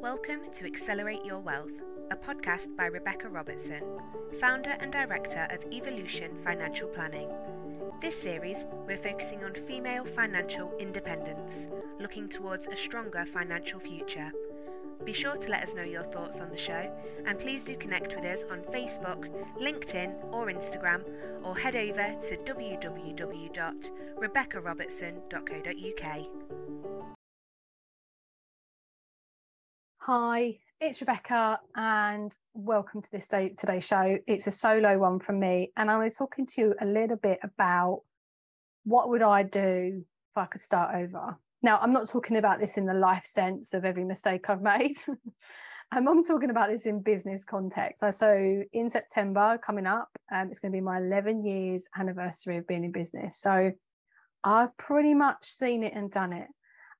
Welcome to Accelerate Your Wealth, a podcast by Rebecca Robertson, founder and director of Evolution Financial Planning. This series, we're focusing on female financial independence, looking towards a stronger financial future. Be sure to let us know your thoughts on the show, and please do connect with us on Facebook, LinkedIn, or Instagram, or head over to www.rebeccarobertson.co.uk. Hi, it's Rebecca, and welcome to this day, today's show. It's a solo one from me, and I'm talking to you a little bit about what would I do if I could start over. Now, I'm not talking about this in the life sense of every mistake I've made. I'm talking about this in business context. So, in September coming up, um, it's going to be my 11 years anniversary of being in business. So, I've pretty much seen it and done it.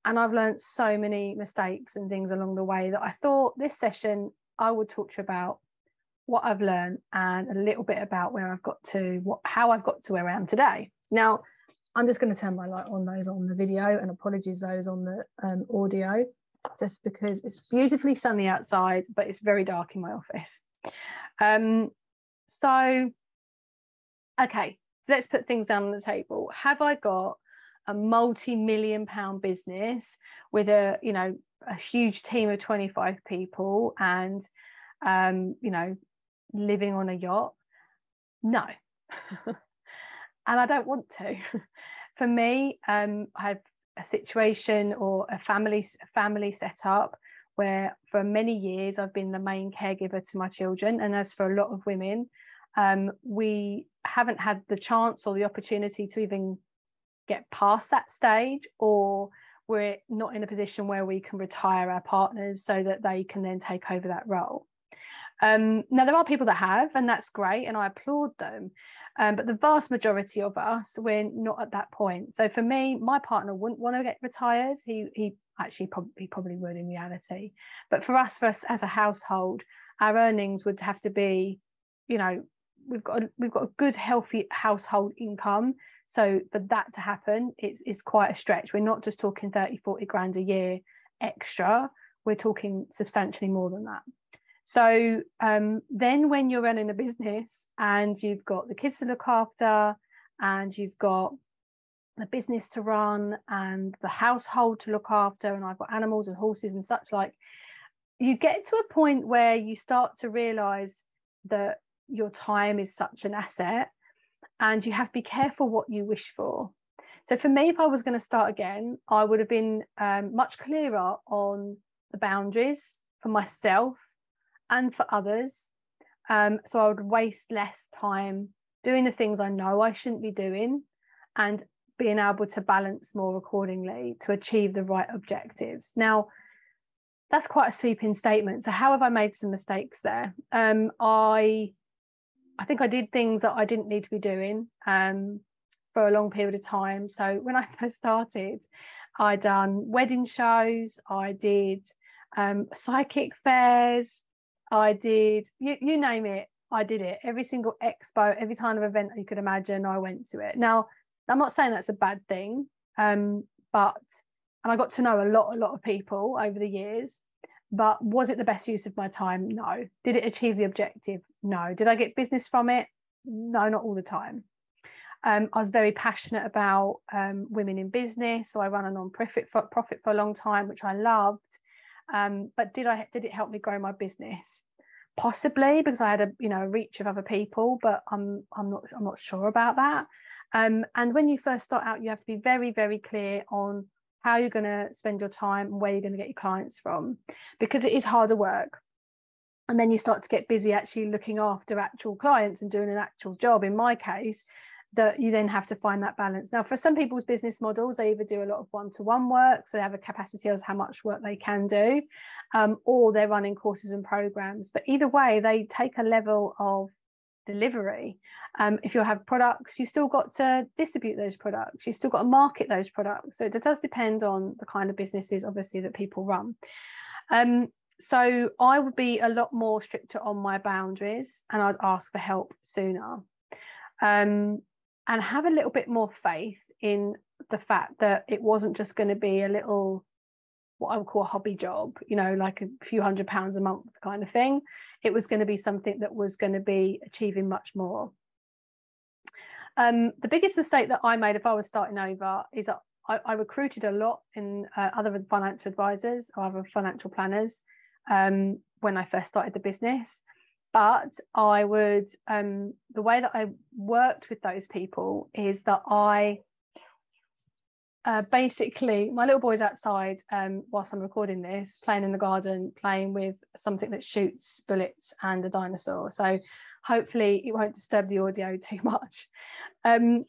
And I've learned so many mistakes and things along the way that I thought this session I would talk to you about what I've learned and a little bit about where I've got to, what how I've got to where I am today. Now, I'm just going to turn my light on those on the video and apologies those on the um, audio, just because it's beautifully sunny outside, but it's very dark in my office. Um, so, okay, so let's put things down on the table. Have I got a multi-million pound business with a, you know, a huge team of 25 people and, um, you know, living on a yacht? No. and I don't want to. For me, um, I have a situation or a family a family set up where for many years I've been the main caregiver to my children, and as for a lot of women, um, we haven't had the chance or the opportunity to even get past that stage, or we're not in a position where we can retire our partners so that they can then take over that role. Um, now, there are people that have, and that's great, and I applaud them. Um, but the vast majority of us, we're not at that point. So for me, my partner wouldn't want to get retired. He he actually probably probably would in reality. But for us, for us as a household, our earnings would have to be, you know, we've got a, we've got a good healthy household income. So for that to happen, it's, it's quite a stretch. We're not just talking 30, 40 grand a year extra. We're talking substantially more than that. So um, then, when you're running a business and you've got the kids to look after, and you've got the business to run, and the household to look after, and I've got animals and horses and such like, you get to a point where you start to realize that your time is such an asset and you have to be careful what you wish for. So, for me, if I was going to start again, I would have been um, much clearer on the boundaries for myself and for others. Um, so I would waste less time doing the things I know I shouldn't be doing and being able to balance more accordingly to achieve the right objectives. Now, that's quite a sweeping statement. So, how have I made some mistakes there? Um, I, I think I did things that I didn't need to be doing um, for a long period of time. So, when I first started, I done wedding shows, I did um, psychic fairs, I did, you, you name it, I did it. Every single expo, every kind of event you could imagine, I went to it. Now, I'm not saying that's a bad thing, um, but, and I got to know a lot, a lot of people over the years, but was it the best use of my time? No. Did it achieve the objective? No. Did I get business from it? No, not all the time. Um, I was very passionate about um, women in business, so I ran a non-profit for, profit for a long time, which I loved. Um, but did I did it help me grow my business? Possibly because I had a you know a reach of other people, but I'm I'm not I'm not sure about that. Um, and when you first start out, you have to be very very clear on how you're going to spend your time and where you're going to get your clients from, because it is harder work. And then you start to get busy actually looking after actual clients and doing an actual job. In my case, that you then have to find that balance. Now, for some people's business models, they either do a lot of one to one work, so they have a capacity as how much work they can do, um, or they're running courses and programs. But either way, they take a level of delivery. Um, if you have products, you still got to distribute those products, you still got to market those products. So it does depend on the kind of businesses, obviously, that people run. Um, so I would be a lot more stricter on my boundaries and I'd ask for help sooner. Um, and have a little bit more faith in the fact that it wasn't just going to be a little what I would call a hobby job, you know, like a few hundred pounds a month kind of thing. It was going to be something that was going to be achieving much more. Um, the biggest mistake that I made if I was starting over is that I, I recruited a lot in uh, other financial advisors or other financial planners um, when I first started the business. But I would, um, the way that I worked with those people is that I uh, basically, my little boy's outside um, whilst I'm recording this, playing in the garden, playing with something that shoots bullets and a dinosaur. So hopefully it won't disturb the audio too much. Um,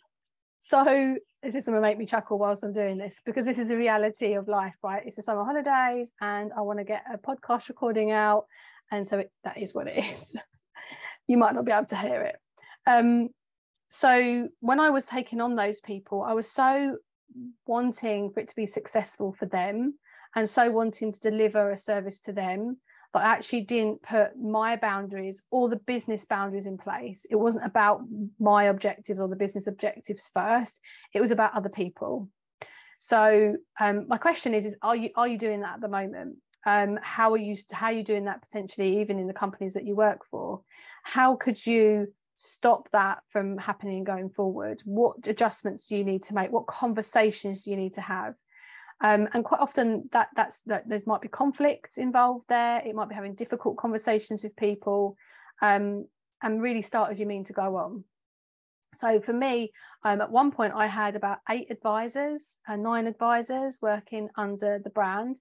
so this is going to make me chuckle whilst I'm doing this because this is the reality of life, right? It's the summer holidays and I want to get a podcast recording out. And so it, that is what it is. you might not be able to hear it. Um, so when I was taking on those people, I was so wanting for it to be successful for them and so wanting to deliver a service to them but I actually didn't put my boundaries or the business boundaries in place. It wasn't about my objectives or the business objectives first. It was about other people. So um, my question is, is are you are you doing that at the moment? Um, how are you how are you doing that potentially even in the companies that you work for? How could you stop that from happening going forward? What adjustments do you need to make? What conversations do you need to have? Um, and quite often that that's that there might be conflict involved there. It might be having difficult conversations with people, um, and really start as you mean to go on. So for me, um, at one point I had about eight advisors and uh, nine advisors working under the brand,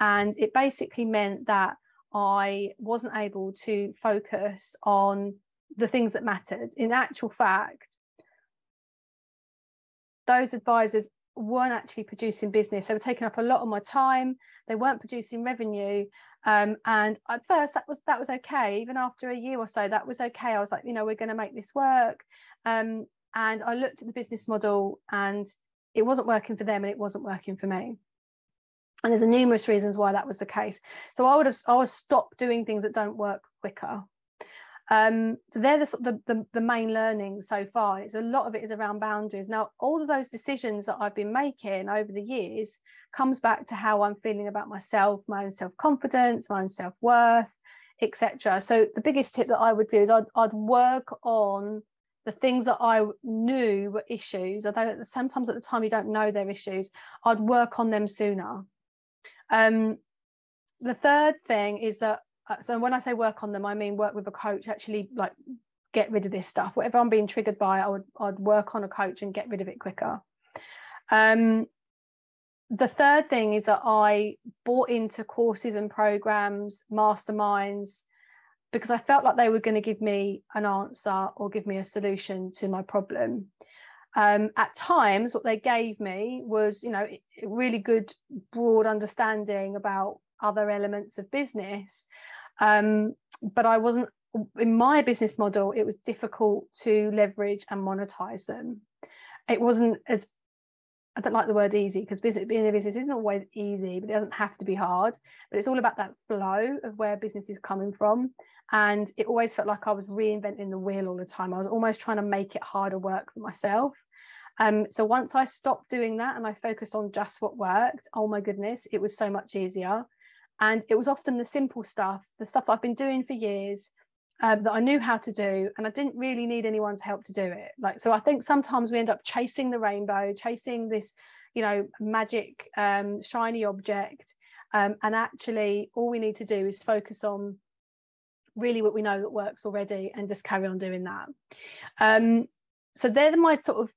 and it basically meant that I wasn't able to focus on the things that mattered. In actual fact, those advisors weren't actually producing business. They were taking up a lot of my time. They weren't producing revenue. Um, and at first that was that was okay. Even after a year or so, that was okay. I was like, you know, we're going to make this work. Um, and I looked at the business model and it wasn't working for them and it wasn't working for me. And there's numerous reasons why that was the case. So I would have I would stop doing things that don't work quicker. Um, so they're the, the, the, the main learning so far. It's a lot of it is around boundaries. Now, all of those decisions that I've been making over the years comes back to how I'm feeling about myself, my own self-confidence, my own self-worth, etc. So the biggest tip that I would do is I'd, I'd work on the things that I knew were issues, although sometimes at the time you don't know they're issues, I'd work on them sooner. Um, the third thing is that uh, so when I say work on them, I mean work with a coach, actually like get rid of this stuff. Whatever I'm being triggered by, I would I'd work on a coach and get rid of it quicker. Um, the third thing is that I bought into courses and programs, masterminds, because I felt like they were going to give me an answer or give me a solution to my problem. Um, at times, what they gave me was, you know, really good broad understanding about other elements of business, um, but I wasn't in my business model, it was difficult to leverage and monetize them. It wasn't as I don't like the word easy because business, being a business isn't always easy, but it doesn't have to be hard. But it's all about that flow of where business is coming from. And it always felt like I was reinventing the wheel all the time. I was almost trying to make it harder work for myself. Um, so once I stopped doing that and I focused on just what worked, oh my goodness, it was so much easier. And it was often the simple stuff, the stuff that I've been doing for years um, that I knew how to do, and I didn't really need anyone's help to do it. Like, so I think sometimes we end up chasing the rainbow, chasing this, you know, magic, um, shiny object. Um, and actually, all we need to do is focus on really what we know that works already and just carry on doing that. Um, so they're my sort of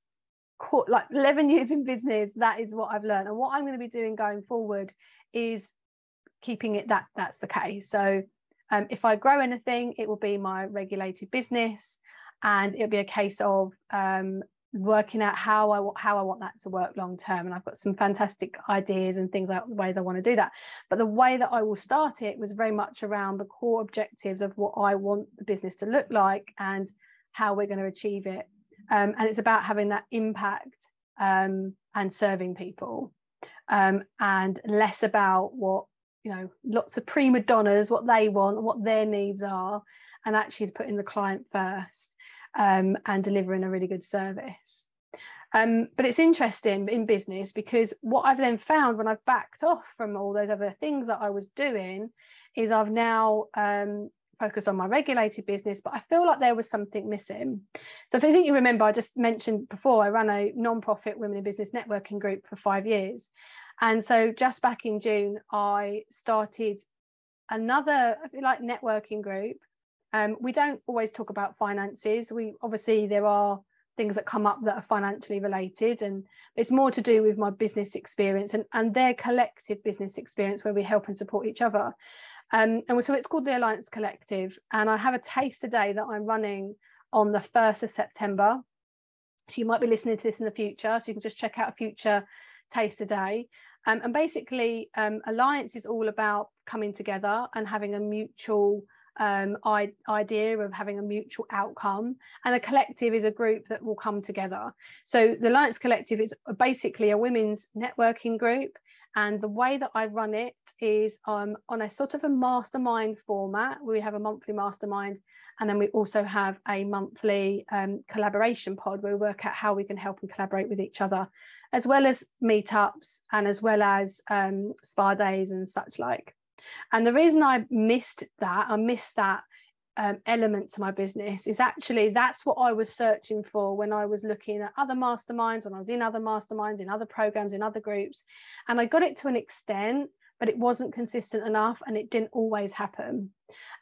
like 11 years in business that is what i've learned and what i'm going to be doing going forward is keeping it that that's the case. So um, if I grow anything, it will be my regulated business, and it'll be a case of um, working out how I how I want that to work long term. And I've got some fantastic ideas and things like ways I want to do that. But the way that I will start it was very much around the core objectives of what I want the business to look like and how we're going to achieve it. Um, and it's about having that impact um, and serving people, um, and less about what you know lots of prima donnas what they want what their needs are and actually putting the client first um, and delivering a really good service Um, but it's interesting in business because what I've then found when I've backed off from all those other things that I was doing is I've now um, focused on my regulated business, but I feel like there was something missing. So if I think you remember, I just mentioned before, I ran a non-profit women in business networking group for five years. And so just back in June, I started another like networking group. Um, we don't always talk about finances. We obviously there are things that come up that are financially related and it's more to do with my business experience and, and their collective business experience where we help and support each other um, and so it's called the Alliance Collective. And I have a taste today that I'm running on the 1st of September. So you might be listening to this in the future. So you can just check out a future taste today. Um, and basically, um, Alliance is all about coming together and having a mutual um, I- idea of having a mutual outcome. And a collective is a group that will come together. So the Alliance Collective is basically a women's networking group and the way that I run it is um, on a sort of a mastermind format. Where we have a monthly mastermind, and then we also have a monthly um, collaboration pod where we work out how we can help and collaborate with each other, as well as meetups and as well as um, spa days and such like. And the reason I missed that, I missed that um, element to my business is actually that's what I was searching for when I was looking at other masterminds, when I was in other masterminds, in other programs, in other groups. And I got it to an extent, but it wasn't consistent enough and it didn't always happen.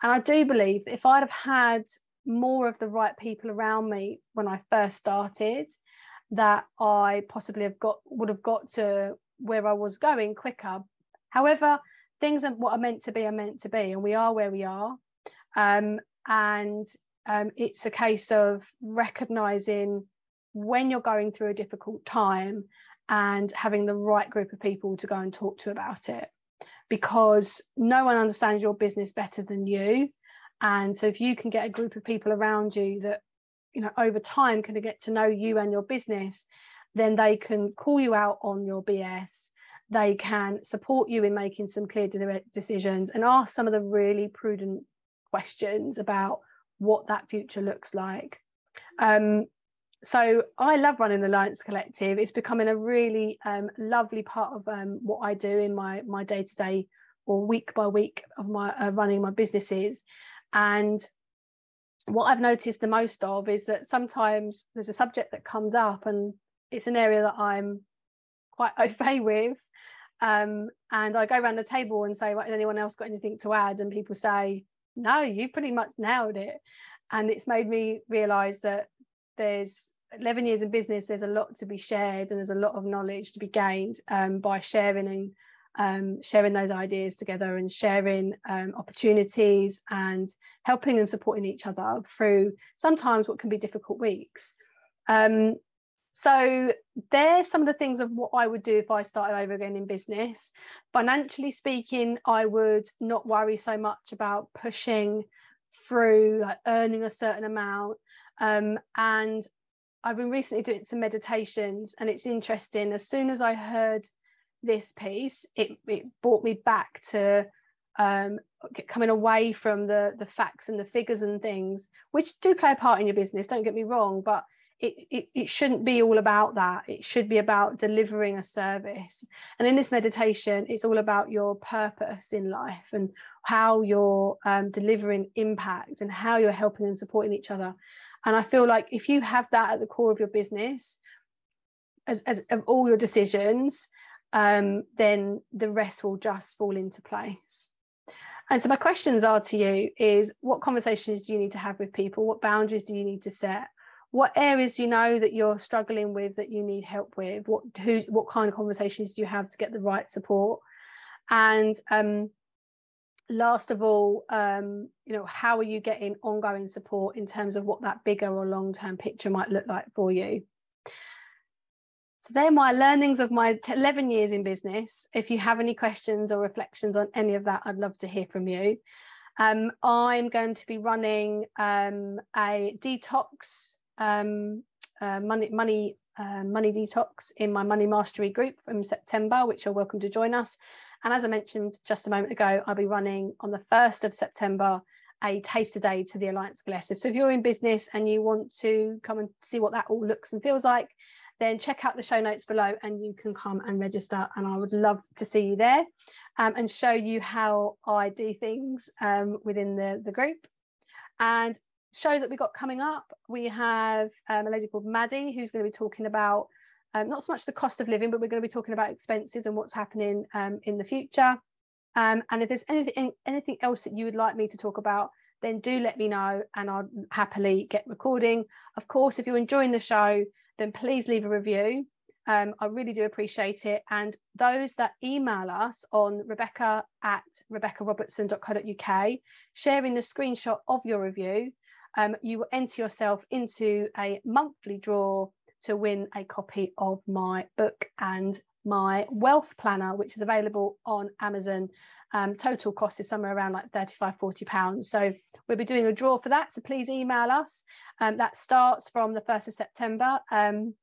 And I do believe that if I'd have had more of the right people around me when I first started, that I possibly have got would have got to where I was going quicker. However, things are what are meant to be are meant to be, and we are where we are. Um, and um, it's a case of recognizing when you're going through a difficult time and having the right group of people to go and talk to about it. Because no one understands your business better than you. And so if you can get a group of people around you that you know over time can get to know you and your business then they can call you out on your bs they can support you in making some clear decisions and ask some of the really prudent questions about what that future looks like. Um, so I love running the Alliance Collective. It's becoming a really um, lovely part of um, what I do in my my day to day or week by week of my uh, running my businesses. And what I've noticed the most of is that sometimes there's a subject that comes up, and it's an area that I'm quite okay with. Um, and I go around the table and say, has anyone else got anything to add? And people say, no, you pretty much nailed it. And it's made me realize that there's 11 years in business, there's a lot to be shared and there's a lot of knowledge to be gained um, by sharing and um, sharing those ideas together and sharing um, opportunities and helping and supporting each other through sometimes what can be difficult weeks. Um, so there's some of the things of what I would do if I started over again in business. Financially speaking, I would not worry so much about pushing through like earning a certain amount. Um, and I've been recently doing some meditations, and it's interesting. As soon as I heard this piece, it, it brought me back to um, coming away from the the facts and the figures and things, which do play a part in your business. Don't get me wrong, but it, it, it shouldn't be all about that. It should be about delivering a service. And in this meditation, it's all about your purpose in life and how you're um, delivering impact and how you're helping and supporting each other. And I feel like if you have that at the core of your business, as, as of all your decisions, um, then the rest will just fall into place. And so my questions are to you is what conversations do you need to have with people? What boundaries do you need to set? what areas do you know that you're struggling with that you need help with what who what kind of conversations do you have to get the right support and um, last of all um, you know how are you getting ongoing support in terms of what that bigger or long term picture might look like for you so they're my learnings of my 11 years in business if you have any questions or reflections on any of that i'd love to hear from you um, i'm going to be running um, a detox um, uh, money money uh, money detox in my money mastery group from September, which you're welcome to join us. And as I mentioned just a moment ago, I'll be running on the 1st of September a taster day to the Alliance Collective. So if you're in business and you want to come and see what that all looks and feels like, then check out the show notes below and you can come and register. And I would love to see you there um, and show you how I do things um, within the, the group. And shows that we've got coming up, we have um, a lady called Maddie who's going to be talking about um, not so much the cost of living, but we're going to be talking about expenses and what's happening um, in the future. Um, and if there's anything anything else that you would like me to talk about, then do let me know and I'll happily get recording. Of course, if you're enjoying the show, then please leave a review. Um, I really do appreciate it. And those that email us on rebecca at rebeccarobertson.co.uk, sharing the screenshot of your review, um, you will enter yourself into a monthly draw to win a copy of my book and my wealth planner, which is available on Amazon. Um, total cost is somewhere around like 35, 40 pounds. So we'll be doing a draw for that. So please email us. Um, that starts from the 1st of September. Um,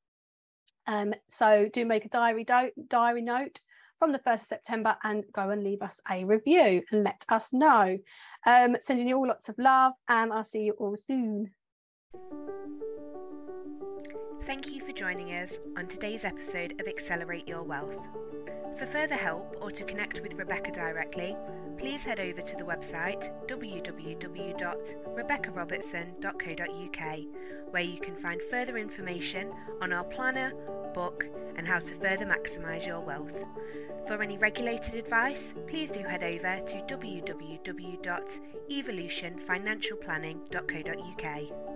um, so do make a diary, diary note from the 1st of September and go and leave us a review and let us know. Um, sending you all lots of love and I'll see you all soon. Thank you for joining us on today's episode of Accelerate Your Wealth. For further help or to connect with Rebecca directly, please head over to the website www.rebeccarobertson.co.uk, where you can find further information on our planner, book, and how to further maximise your wealth. For any regulated advice, please do head over to www.evolutionfinancialplanning.co.uk.